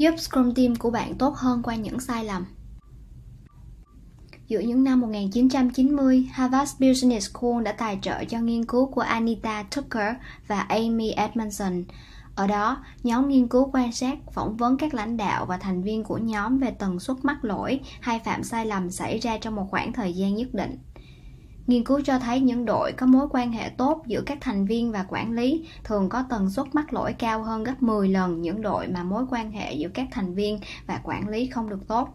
giúp Scrum Team của bạn tốt hơn qua những sai lầm. Giữa những năm 1990, Harvard Business School đã tài trợ cho nghiên cứu của Anita Tucker và Amy Edmondson. Ở đó, nhóm nghiên cứu quan sát, phỏng vấn các lãnh đạo và thành viên của nhóm về tần suất mắc lỗi hay phạm sai lầm xảy ra trong một khoảng thời gian nhất định. Nghiên cứu cho thấy những đội có mối quan hệ tốt giữa các thành viên và quản lý thường có tần suất mắc lỗi cao hơn gấp 10 lần những đội mà mối quan hệ giữa các thành viên và quản lý không được tốt.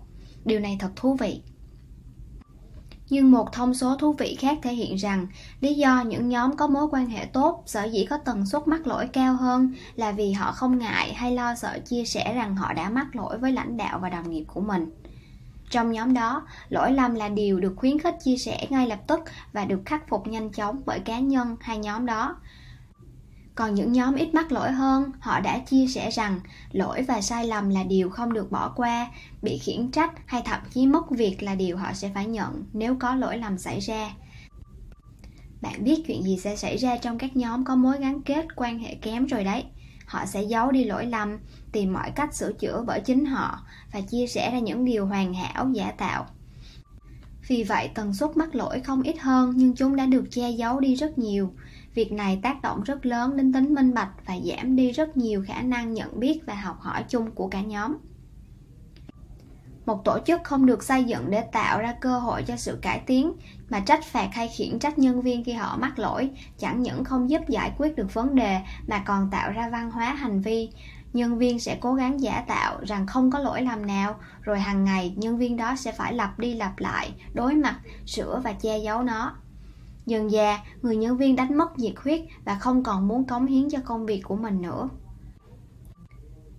Điều này thật thú vị. Nhưng một thông số thú vị khác thể hiện rằng, lý do những nhóm có mối quan hệ tốt sở dĩ có tần suất mắc lỗi cao hơn là vì họ không ngại hay lo sợ chia sẻ rằng họ đã mắc lỗi với lãnh đạo và đồng nghiệp của mình. Trong nhóm đó, lỗi lầm là điều được khuyến khích chia sẻ ngay lập tức và được khắc phục nhanh chóng bởi cá nhân hay nhóm đó. Còn những nhóm ít mắc lỗi hơn, họ đã chia sẻ rằng lỗi và sai lầm là điều không được bỏ qua, bị khiển trách hay thậm chí mất việc là điều họ sẽ phải nhận nếu có lỗi lầm xảy ra. Bạn biết chuyện gì sẽ xảy ra trong các nhóm có mối gắn kết quan hệ kém rồi đấy họ sẽ giấu đi lỗi lầm, tìm mọi cách sửa chữa bởi chính họ và chia sẻ ra những điều hoàn hảo, giả tạo. Vì vậy, tần suất mắc lỗi không ít hơn, nhưng chúng đã được che giấu đi rất nhiều. Việc này tác động rất lớn đến tính minh bạch và giảm đi rất nhiều khả năng nhận biết và học hỏi chung của cả nhóm. Một tổ chức không được xây dựng để tạo ra cơ hội cho sự cải tiến mà trách phạt hay khiển trách nhân viên khi họ mắc lỗi chẳng những không giúp giải quyết được vấn đề mà còn tạo ra văn hóa hành vi. Nhân viên sẽ cố gắng giả tạo rằng không có lỗi lầm nào, rồi hàng ngày nhân viên đó sẽ phải lặp đi lặp lại, đối mặt, sửa và che giấu nó. Dần già người nhân viên đánh mất nhiệt huyết và không còn muốn cống hiến cho công việc của mình nữa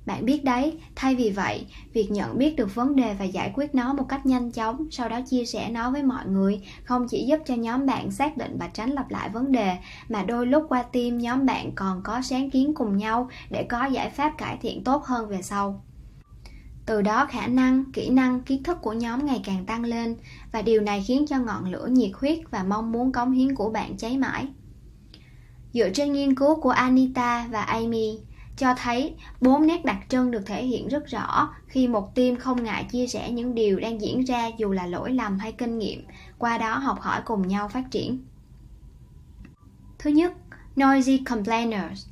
bạn biết đấy, thay vì vậy, việc nhận biết được vấn đề và giải quyết nó một cách nhanh chóng, sau đó chia sẻ nó với mọi người, không chỉ giúp cho nhóm bạn xác định và tránh lặp lại vấn đề, mà đôi lúc qua team nhóm bạn còn có sáng kiến cùng nhau để có giải pháp cải thiện tốt hơn về sau. Từ đó khả năng, kỹ năng, kiến thức của nhóm ngày càng tăng lên và điều này khiến cho ngọn lửa nhiệt huyết và mong muốn cống hiến của bạn cháy mãi. Dựa trên nghiên cứu của Anita và Amy, cho thấy bốn nét đặc trưng được thể hiện rất rõ khi một team không ngại chia sẻ những điều đang diễn ra dù là lỗi lầm hay kinh nghiệm, qua đó học hỏi cùng nhau phát triển. Thứ nhất, noisy complainers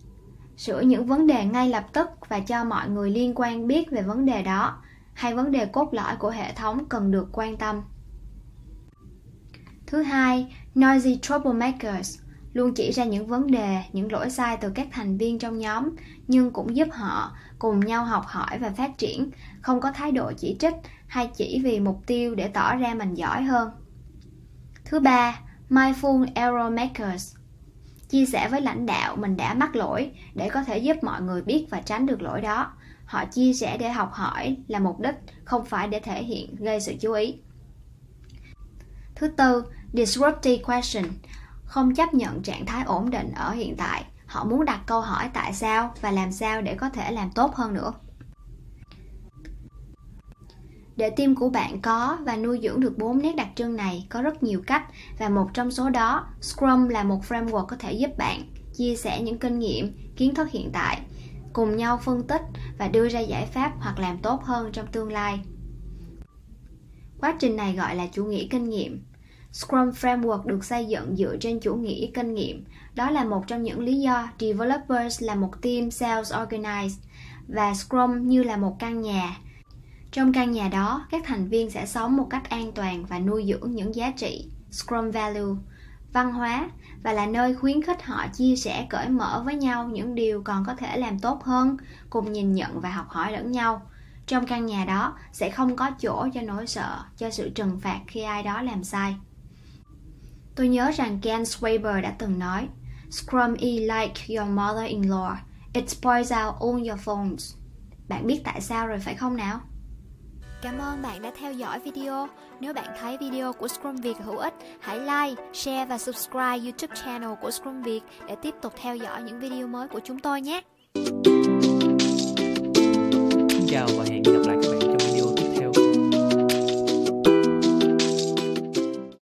sửa những vấn đề ngay lập tức và cho mọi người liên quan biết về vấn đề đó hay vấn đề cốt lõi của hệ thống cần được quan tâm. Thứ hai, noisy troublemakers luôn chỉ ra những vấn đề, những lỗi sai từ các thành viên trong nhóm, nhưng cũng giúp họ cùng nhau học hỏi và phát triển, không có thái độ chỉ trích hay chỉ vì mục tiêu để tỏ ra mình giỏi hơn. Thứ ba, Mindful Error Makers Chia sẻ với lãnh đạo mình đã mắc lỗi để có thể giúp mọi người biết và tránh được lỗi đó. Họ chia sẻ để học hỏi là mục đích, không phải để thể hiện gây sự chú ý. Thứ tư, Disruptive Question không chấp nhận trạng thái ổn định ở hiện tại. Họ muốn đặt câu hỏi tại sao và làm sao để có thể làm tốt hơn nữa. Để team của bạn có và nuôi dưỡng được bốn nét đặc trưng này có rất nhiều cách và một trong số đó Scrum là một framework có thể giúp bạn chia sẻ những kinh nghiệm, kiến thức hiện tại, cùng nhau phân tích và đưa ra giải pháp hoặc làm tốt hơn trong tương lai. Quá trình này gọi là chủ nghĩa kinh nghiệm. Scrum Framework được xây dựng dựa trên chủ nghĩa kinh nghiệm. Đó là một trong những lý do developers là một team sales organized và Scrum như là một căn nhà. Trong căn nhà đó, các thành viên sẽ sống một cách an toàn và nuôi dưỡng những giá trị Scrum Value, văn hóa và là nơi khuyến khích họ chia sẻ cởi mở với nhau những điều còn có thể làm tốt hơn, cùng nhìn nhận và học hỏi lẫn nhau. Trong căn nhà đó sẽ không có chỗ cho nỗi sợ, cho sự trừng phạt khi ai đó làm sai. Tôi nhớ rằng Ken Swaber đã từng nói Scrum is like your mother-in-law. It spoils out all your phones. Bạn biết tại sao rồi phải không nào? Cảm ơn bạn đã theo dõi video. Nếu bạn thấy video của Scrum Việt hữu ích, hãy like, share và subscribe YouTube channel của Scrum Việt để tiếp tục theo dõi những video mới của chúng tôi nhé. Xin chào và hẹn gặp